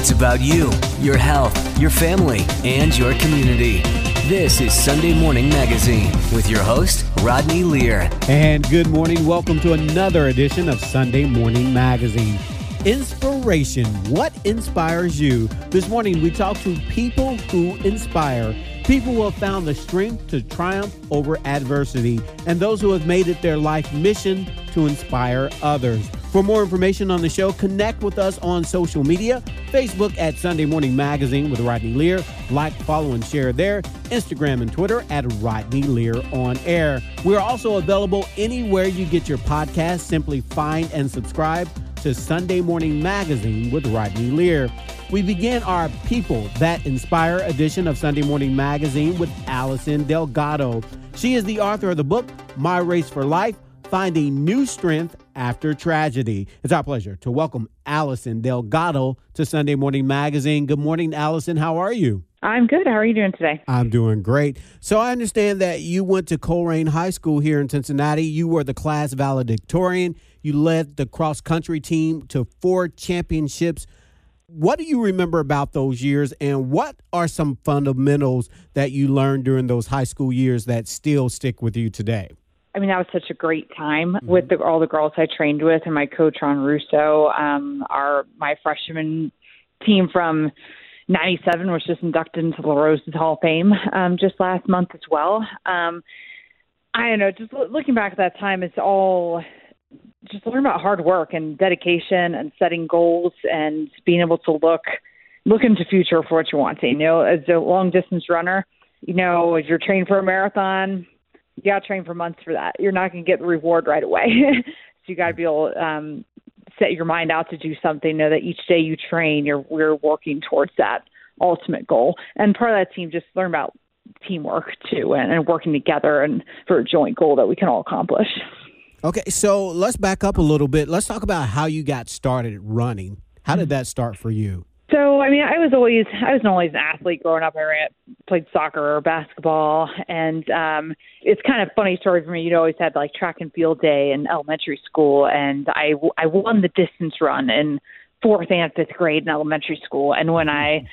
It's about you, your health, your family, and your community. This is Sunday Morning Magazine with your host, Rodney Lear. And good morning. Welcome to another edition of Sunday Morning Magazine. Inspiration. What inspires you? This morning, we talk to people who inspire. People who have found the strength to triumph over adversity, and those who have made it their life mission to inspire others. For more information on the show, connect with us on social media Facebook at Sunday Morning Magazine with Rodney Lear. Like, follow, and share there. Instagram and Twitter at Rodney Lear on air. We're also available anywhere you get your podcast. Simply find and subscribe to Sunday Morning Magazine with Rodney Lear. We begin our People That Inspire edition of Sunday Morning Magazine with Alison Delgado. She is the author of the book, My Race for Life Finding New Strength After Tragedy. It's our pleasure to welcome Alison Delgado to Sunday Morning Magazine. Good morning, Alison. How are you? I'm good. How are you doing today? I'm doing great. So I understand that you went to Colerain High School here in Cincinnati. You were the class valedictorian. You led the cross country team to four championships. What do you remember about those years, and what are some fundamentals that you learned during those high school years that still stick with you today? I mean, that was such a great time mm-hmm. with the, all the girls I trained with and my coach Ron Russo. Um, our my freshman team from '97 was just inducted into the Roses Hall of Fame um, just last month as well. Um, I don't know. Just looking back at that time, it's all just learn about hard work and dedication and setting goals and being able to look look into the future for what you're wanting. You know, as a long distance runner, you know, if you're trained for a marathon, you got to train for months for that. You're not going to get the reward right away. so you got to be able um, set your mind out to do something. Know that each day you train, you're we're working towards that ultimate goal. And part of that team just learn about teamwork too, and, and working together and for a joint goal that we can all accomplish. Okay, so let's back up a little bit. Let's talk about how you got started running. How did that start for you? So, I mean, I was always I was always an athlete growing up. I ran, played soccer or basketball, and um, it's kind of funny story for me. You know, always had like track and field day in elementary school, and I I won the distance run in fourth and fifth grade in elementary school. And when I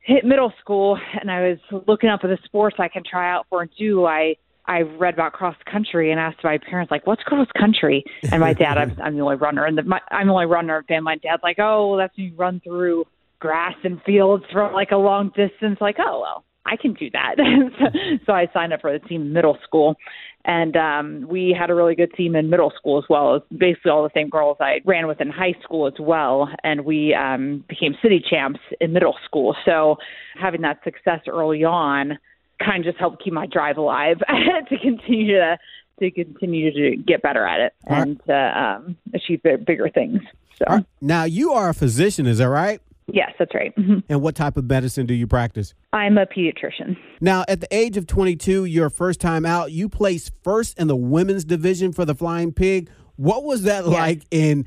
hit middle school and I was looking up at the sports I can try out for and do, I I read about cross country and asked my parents like, "What's cross country?" And my dad, I'm, I'm the only runner, and the, my, I'm the only runner in family. My dad's like, "Oh, well, that's when you run through." grass and fields for like a long distance like oh well i can do that so, so i signed up for the team in middle school and um we had a really good team in middle school as well as basically all the same girls i ran with in high school as well and we um became city champs in middle school so having that success early on kind of just helped keep my drive alive to continue to to continue to get better at it and to um, achieve bigger things. So now you are a physician, is that right? Yes, that's right. Mm-hmm. And what type of medicine do you practice? I'm a pediatrician. Now, at the age of 22, your first time out, you placed first in the women's division for the Flying Pig. What was that yes. like? And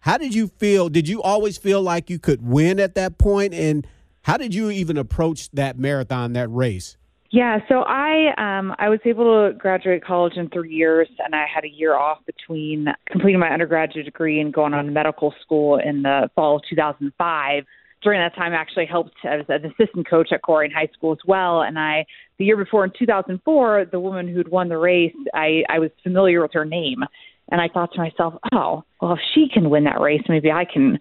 how did you feel? Did you always feel like you could win at that point? And how did you even approach that marathon, that race? Yeah, so I um I was able to graduate college in 3 years and I had a year off between completing my undergraduate degree and going on to medical school in the fall of 2005 during that time I actually helped as an assistant coach at Colerain High School as well. And I, the year before in 2004, the woman who'd won the race, I, I was familiar with her name. And I thought to myself, oh, well, if she can win that race, maybe I can.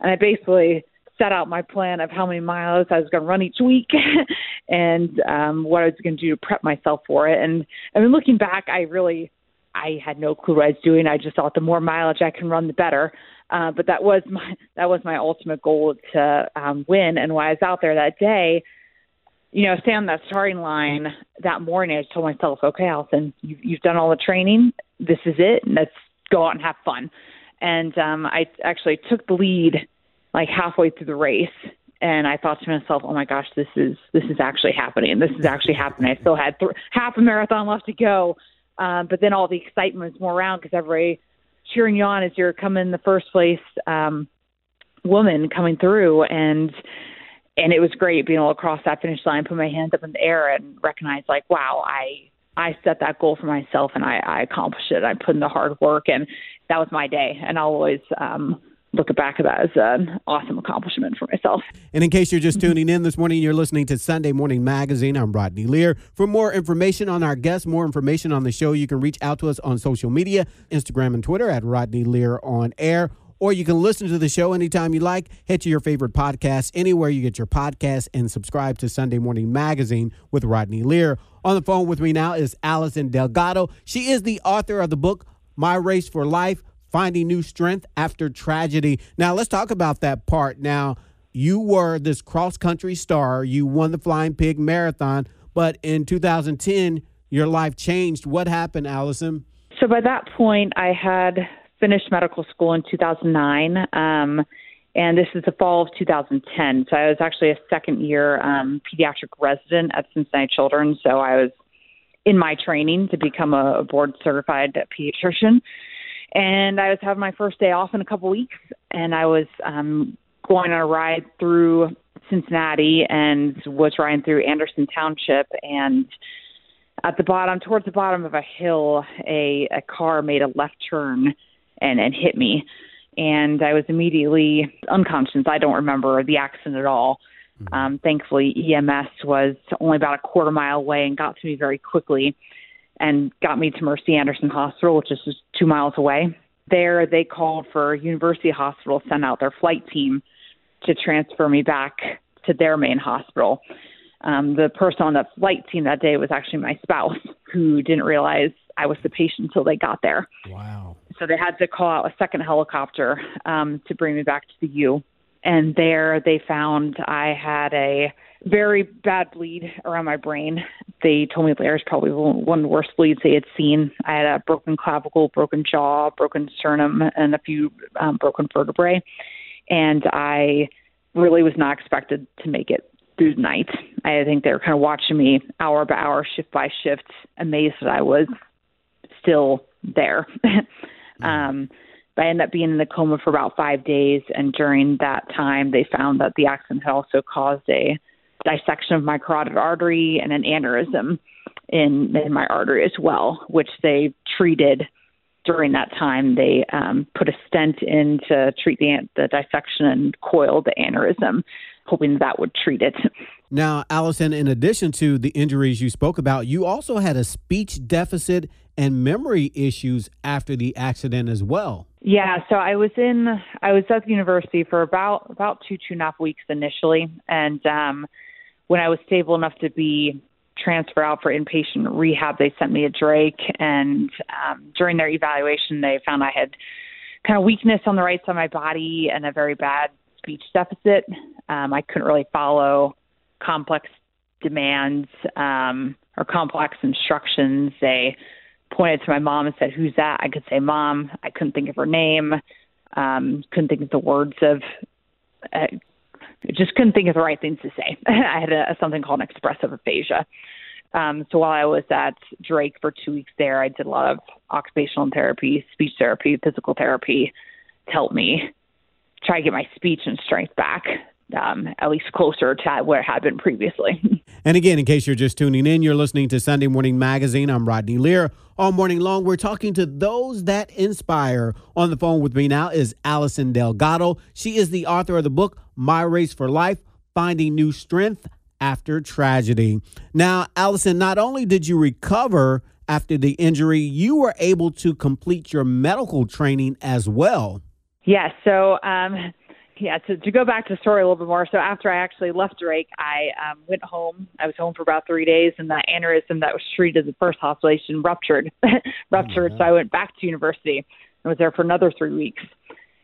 And I basically set out my plan of how many miles I was going to run each week and um, what I was going to do to prep myself for it. And I mean, looking back, I really, I had no clue what I was doing. I just thought the more mileage I can run, the better. Uh, but that was my that was my ultimate goal to um, win. And when I was out there that day, you know, stay on that starting line that morning, I told myself, okay, Alison, you've, you've done all the training. This is it. Let's go out and have fun. And um, I actually took the lead like halfway through the race. And I thought to myself, "Oh my gosh, this is this is actually happening. This is actually happening." I still had th- half a marathon left to go, um, but then all the excitement was more around because everybody cheering you on as you're coming in the first place um, woman coming through and and it was great being able to cross that finish line, put my hands up in the air and recognize like, wow, I I set that goal for myself and I, I accomplished it. I put in the hard work and that was my day. And I'll always um look back at that as an awesome accomplishment for myself. And in case you're just tuning in this morning, you're listening to Sunday Morning Magazine. I'm Rodney Lear. For more information on our guests, more information on the show, you can reach out to us on social media, Instagram and Twitter at Rodney Lear on air. Or you can listen to the show anytime you like. Head to your favorite podcast, anywhere you get your podcast, and subscribe to Sunday Morning Magazine with Rodney Lear. On the phone with me now is Alison Delgado. She is the author of the book, My Race for Life Finding New Strength After Tragedy. Now, let's talk about that part. Now, you were this cross country star, you won the Flying Pig Marathon, but in 2010, your life changed. What happened, Alison? So by that point, I had finished medical school in 2009. Um, and this is the fall of 2010. So I was actually a second year um, pediatric resident at Cincinnati Children's. So I was in my training to become a board certified pediatrician. And I was having my first day off in a couple weeks, and I was um, going on a ride through Cincinnati and was riding through Anderson Township. And at the bottom, towards the bottom of a hill, a, a car made a left turn and, and hit me and I was immediately unconscious. I don't remember the accident at all. Mm-hmm. Um, thankfully, EMS was only about a quarter mile away and got to me very quickly and got me to Mercy Anderson Hospital, which is just two miles away. There, they called for University Hospital, sent out their flight team to transfer me back to their main hospital. Um, the person on the flight team that day was actually my spouse, who didn't realize I was the patient until they got there. Wow. So they had to call out a second helicopter um, to bring me back to the U. And there they found I had a very bad bleed around my brain. They told me was probably one of the worst bleeds they had seen. I had a broken clavicle, broken jaw, broken sternum, and a few um, broken vertebrae. And I really was not expected to make it through the night. I think they were kind of watching me hour by hour, shift by shift, amazed that I was still there. um, but I ended up being in the coma for about five days, and during that time, they found that the accident had also caused a dissection of my carotid artery and an aneurysm in in my artery as well, which they treated during that time. They um, put a stent in to treat the the dissection and coiled the aneurysm, hoping that would treat it. Now, Alison, in addition to the injuries you spoke about, you also had a speech deficit and memory issues after the accident as well. Yeah, so I was in I was at the university for about about two two and a half weeks initially, and um, when I was stable enough to be transferred out for inpatient rehab, they sent me a Drake, and um, during their evaluation, they found I had kind of weakness on the right side of my body and a very bad speech deficit. Um, I couldn't really follow complex demands um, or complex instructions. They pointed to my mom and said, "Who's that?" I could say, "Mom." I couldn't think of her name. Um, couldn't think of the words of. Uh, just couldn't think of the right things to say. I had a, something called an expressive aphasia. Um, so while I was at Drake for two weeks there, I did a lot of occupational therapy, speech therapy, physical therapy to help me try to get my speech and strength back um, at least closer to where it had been previously. and again, in case you're just tuning in, you're listening to Sunday Morning Magazine. I'm Rodney Lear. All morning long, we're talking to those that inspire. On the phone with me now is Alison Delgado. She is the author of the book, My Race for Life Finding New Strength After Tragedy. Now, Alison, not only did you recover after the injury, you were able to complete your medical training as well. Yes. Yeah, so, um, yeah, to, to go back to the story a little bit more. So after I actually left Drake, I um, went home. I was home for about three days, and the aneurysm that was treated at the first hospitalization ruptured. ruptured. Oh so I went back to university and was there for another three weeks.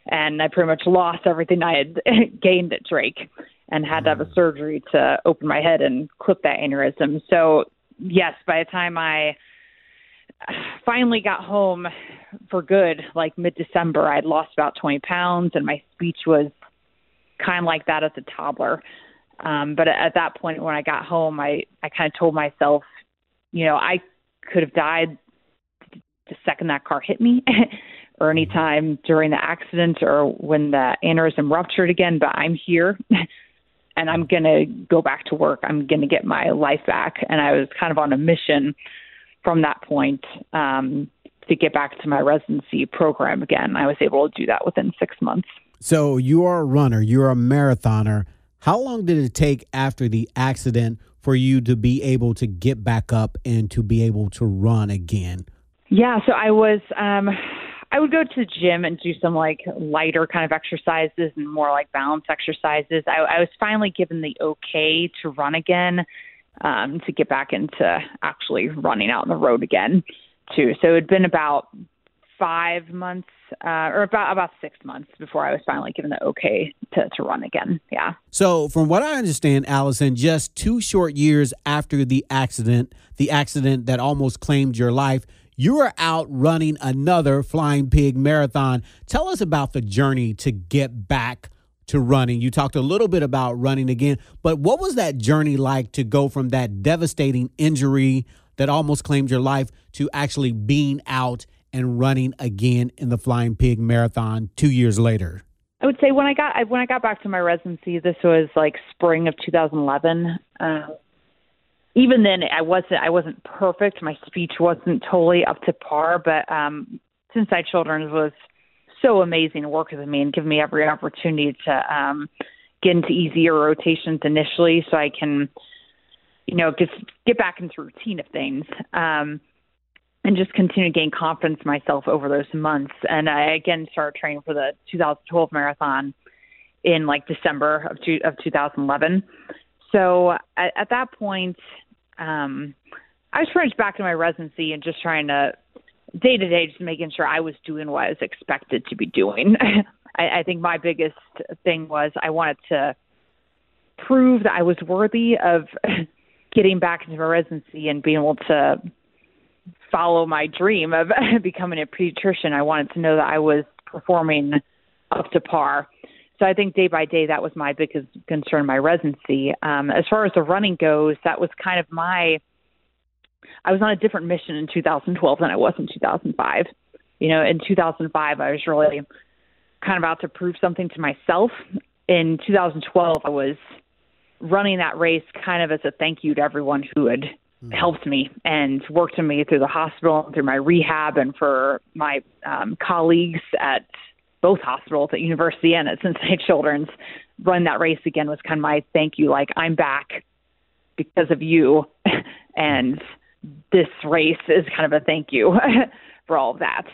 And I pretty much lost everything I had gained at Drake and had to have a surgery to open my head and clip that aneurysm. So, yes, by the time I finally got home for good, like mid December, I'd lost about 20 pounds and my speech was kind of like that as a toddler. Um, but at that point, when I got home, I, I kind of told myself, you know, I could have died the second that car hit me or any time during the accident or when the aneurysm ruptured again, but I'm here and I'm going to go back to work. I'm going to get my life back. And I was kind of on a mission from that point um, to get back to my residency program again. I was able to do that within six months. So you are a runner, you're a marathoner. How long did it take after the accident for you to be able to get back up and to be able to run again? Yeah, so I was um I would go to the gym and do some like lighter kind of exercises and more like balance exercises. I, I was finally given the okay to run again, um, to get back into actually running out on the road again, too. So it had been about five months uh, or about about six months before I was finally given the okay to, to run again. Yeah. So from what I understand, Alison, just two short years after the accident, the accident that almost claimed your life, you are out running another Flying Pig marathon. Tell us about the journey to get back to running. You talked a little bit about running again, but what was that journey like to go from that devastating injury that almost claimed your life to actually being out and running again in the Flying Pig marathon 2 years later? I would say when I got when I got back to my residency, this was like spring of 2011. Uh, even then I wasn't I wasn't perfect. My speech wasn't totally up to par, but um Cincinnati Children's was so amazing to work with me and give me every opportunity to um get into easier rotations initially so I can you know just get back into routine of things. Um and just continue to gain confidence myself over those months. And I again started training for the 2012 marathon in like December of, two, of 2011. So at, at that point, um, I was pretty much back in my residency and just trying to day to day, just making sure I was doing what I was expected to be doing. I, I think my biggest thing was I wanted to prove that I was worthy of getting back into my residency and being able to follow my dream of becoming a pediatrician. I wanted to know that I was performing up to par. So I think day by day that was my biggest concern, my residency. Um, as far as the running goes, that was kind of my. I was on a different mission in 2012 than I was in 2005. You know, in 2005 I was really kind of out to prove something to myself. In 2012 I was running that race kind of as a thank you to everyone who had. Helped me and worked with me through the hospital, and through my rehab, and for my um, colleagues at both hospitals at University and at Cincinnati Children's run that race again was kind of my thank you. Like I'm back because of you, and this race is kind of a thank you for all of that.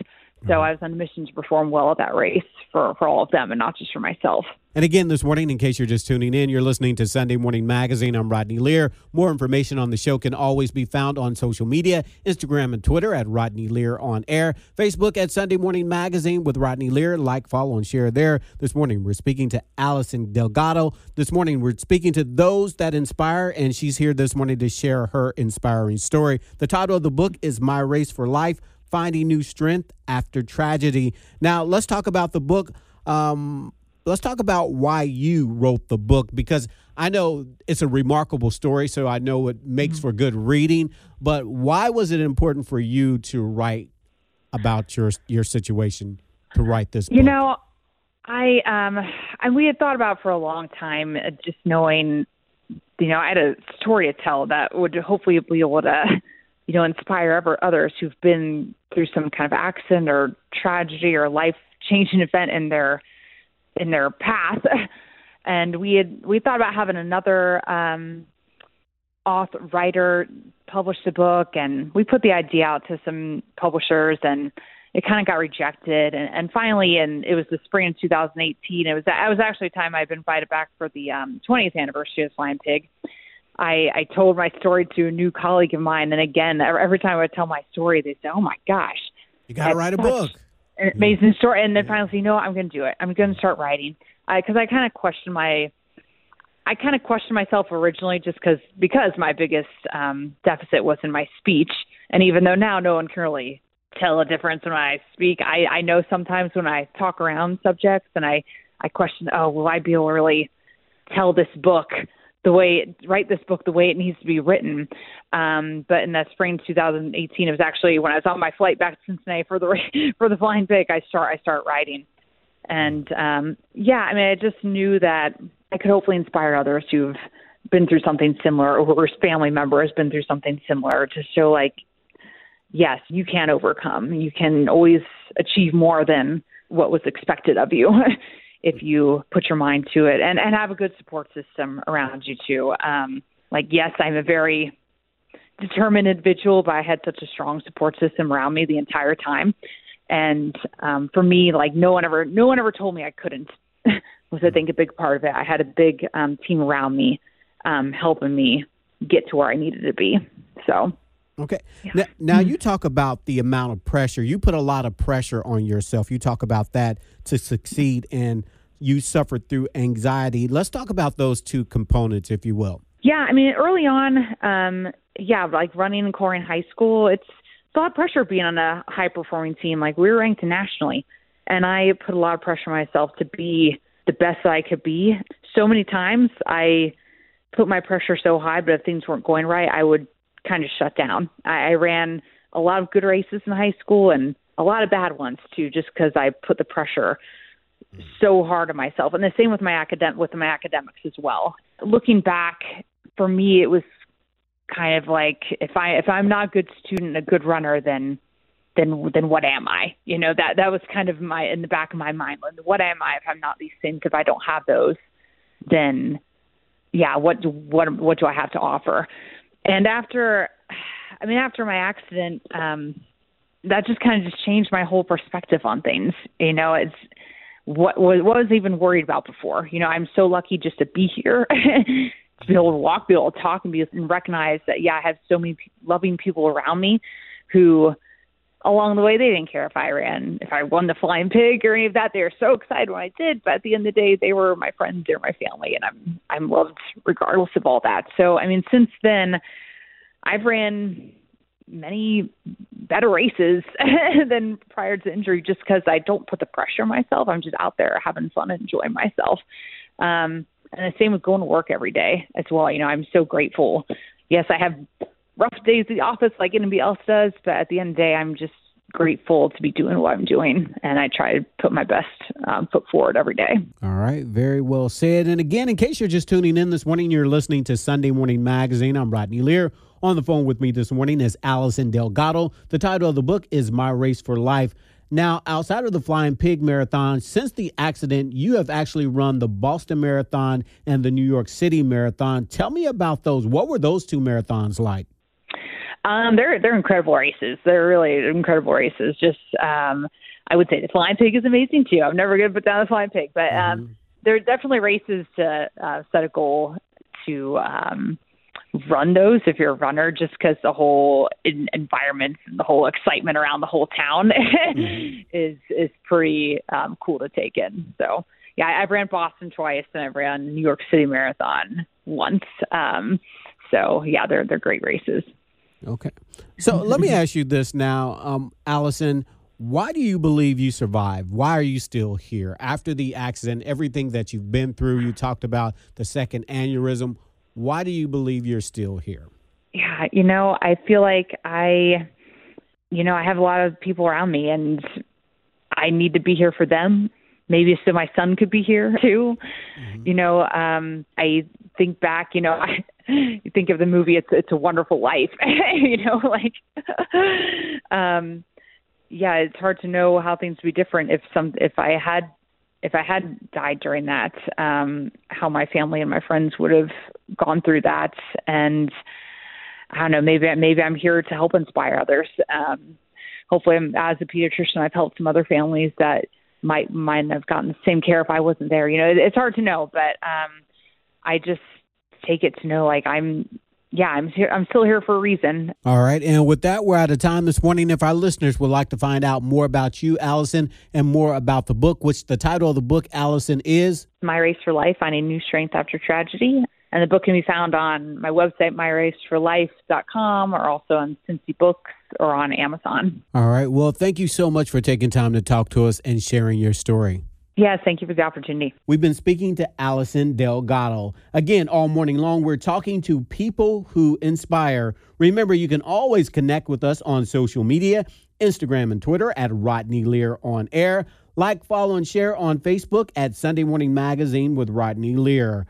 So mm-hmm. I was on a mission to perform well at that race for, for all of them and not just for myself. And again, this morning, in case you're just tuning in, you're listening to Sunday Morning Magazine. I'm Rodney Lear. More information on the show can always be found on social media Instagram and Twitter at Rodney Lear on air, Facebook at Sunday Morning Magazine with Rodney Lear. Like, follow, and share there. This morning, we're speaking to Alison Delgado. This morning, we're speaking to those that inspire, and she's here this morning to share her inspiring story. The title of the book is My Race for Life Finding New Strength After Tragedy. Now, let's talk about the book. Um, let's talk about why you wrote the book because I know it's a remarkable story, so I know it makes mm-hmm. for good reading. But why was it important for you to write about your your situation to write this? Book? You know, I um, and we had thought about for a long time, uh, just knowing, you know, I had a story to tell that would hopefully be able to, you know, inspire ever others who've been through some kind of accident or tragedy or life changing event in their in their path. and we had we thought about having another um, author writer publish the book, and we put the idea out to some publishers, and it kind of got rejected. And, and finally, and it was the spring of 2018. It was that was actually a time I'd been invited back for the um, 20th anniversary of Flying Pig. I, I told my story to a new colleague of mine, and again, every time I would tell my story, they say, "Oh my gosh, you got to write a book." an amazing story. And then finally, you know what, I'm going to do it. I'm going to start writing because I, I kind of questioned my. I kind of questioned myself originally just because because my biggest um, deficit was in my speech, and even though now no one can really tell a difference when I speak, I, I know sometimes when I talk around subjects and I I question, oh, will I be able to really tell this book the way write this book the way it needs to be written. Um, but in that spring 2018, it was actually when I was on my flight back to Cincinnati for the for the Flying Pig. I start I start writing, and um, yeah, I mean, I just knew that I could hopefully inspire others who've been through something similar or whose family member has been through something similar to show like, yes, you can overcome. You can always achieve more than what was expected of you. if you put your mind to it and and have a good support system around you too. Um, like yes, I'm a very determined individual, but I had such a strong support system around me the entire time. And um, for me, like no one ever, no one ever told me I couldn't. was I think a big part of it. I had a big um, team around me um, helping me get to where I needed to be. So. Okay. Yeah. Now, now mm-hmm. you talk about the amount of pressure. You put a lot of pressure on yourself. You talk about that to succeed, and you suffered through anxiety. Let's talk about those two components, if you will. Yeah, I mean, early on, um, yeah, like running and core in Colerain High School, it's, it's a lot of pressure being on a high performing team. Like we were ranked nationally, and I put a lot of pressure on myself to be the best that I could be. So many times I put my pressure so high, but if things weren't going right, I would kind of shut down. I, I ran a lot of good races in high school and a lot of bad ones too, just because I put the pressure so hard on myself. And the same with my academic with my academics as well. Looking back, for me, it was kind of like if I if I'm not a good student, a good runner, then then then what am I? You know that that was kind of my in the back of my mind. What am I if I'm not these things? If I don't have those, then yeah, what what what do I have to offer? And after, I mean, after my accident, um, that just kind of just changed my whole perspective on things. You know, it's what was what was even worried about before. You know, I'm so lucky just to be here. to be able to walk, be able to talk, and be and recognize that yeah, I have so many loving people around me who along the way they didn't care if I ran, if I won the flying pig or any of that. They were so excited when I did, but at the end of the day, they were my friends, they're my family, and I'm I'm loved regardless of all that. So I mean, since then, I've ran many better races than prior to injury just because I don't put the pressure on myself. I'm just out there having fun and enjoying myself. Um, and the same with going to work every day as well. You know, I'm so grateful. Yes, I have rough days at the office like anybody else does, but at the end of the day, I'm just grateful to be doing what I'm doing, and I try to put my best um, foot forward every day. All right, very well said. And again, in case you're just tuning in this morning, you're listening to Sunday Morning Magazine. I'm Rodney Lear. On the phone with me this morning is Alison Delgado. The title of the book is My Race for Life. Now, outside of the Flying Pig Marathon, since the accident, you have actually run the Boston Marathon and the New York City Marathon. Tell me about those. What were those two marathons like? Um, they're they're incredible races. They're really incredible races. Just um, I would say the Flying Pig is amazing too. I'm never going to put down the Flying Pig, but um, mm-hmm. they're definitely races to uh, set a goal to um, run those if you're a runner just because the whole in- environment and the whole excitement around the whole town mm-hmm. is is pretty um, cool to take in. So yeah, I've ran Boston twice and I've ran New York City Marathon once. Um, so yeah, they're they're great races. Okay, so let me ask you this now, um, Alison. Why do you believe you survived? Why are you still here after the accident? Everything that you've been through. You talked about the second aneurysm why do you believe you're still here? Yeah, you know, I feel like I, you know, I have a lot of people around me and I need to be here for them. Maybe so my son could be here too. Mm-hmm. You know, um, I think back, you know, I, you think of the movie it's it's a wonderful life you know like um yeah it's hard to know how things would be different if some if i had if I had died during that, um, how my family and my friends would have gone through that. And I don't know, maybe maybe I'm here to help inspire others. Um, hopefully, I'm, as a pediatrician, I've helped some other families that might might have gotten the same care if I wasn't there. You know, it, it's hard to know, but um, I just take it to know like I'm yeah, I'm here. I'm still here for a reason. All right, and with that, we're out of time this morning. If our listeners would like to find out more about you, Alison, and more about the book, which the title of the book, Alison, is "My Race for Life: Finding New Strength After Tragedy," and the book can be found on my website, myraceforlife.com, or also on Cincy Books or on Amazon. All right. Well, thank you so much for taking time to talk to us and sharing your story. Yes, thank you for the opportunity. We've been speaking to Alison Delgado. Again, all morning long, we're talking to people who inspire. Remember, you can always connect with us on social media Instagram and Twitter at Rodney Lear on air. Like, follow, and share on Facebook at Sunday Morning Magazine with Rodney Lear.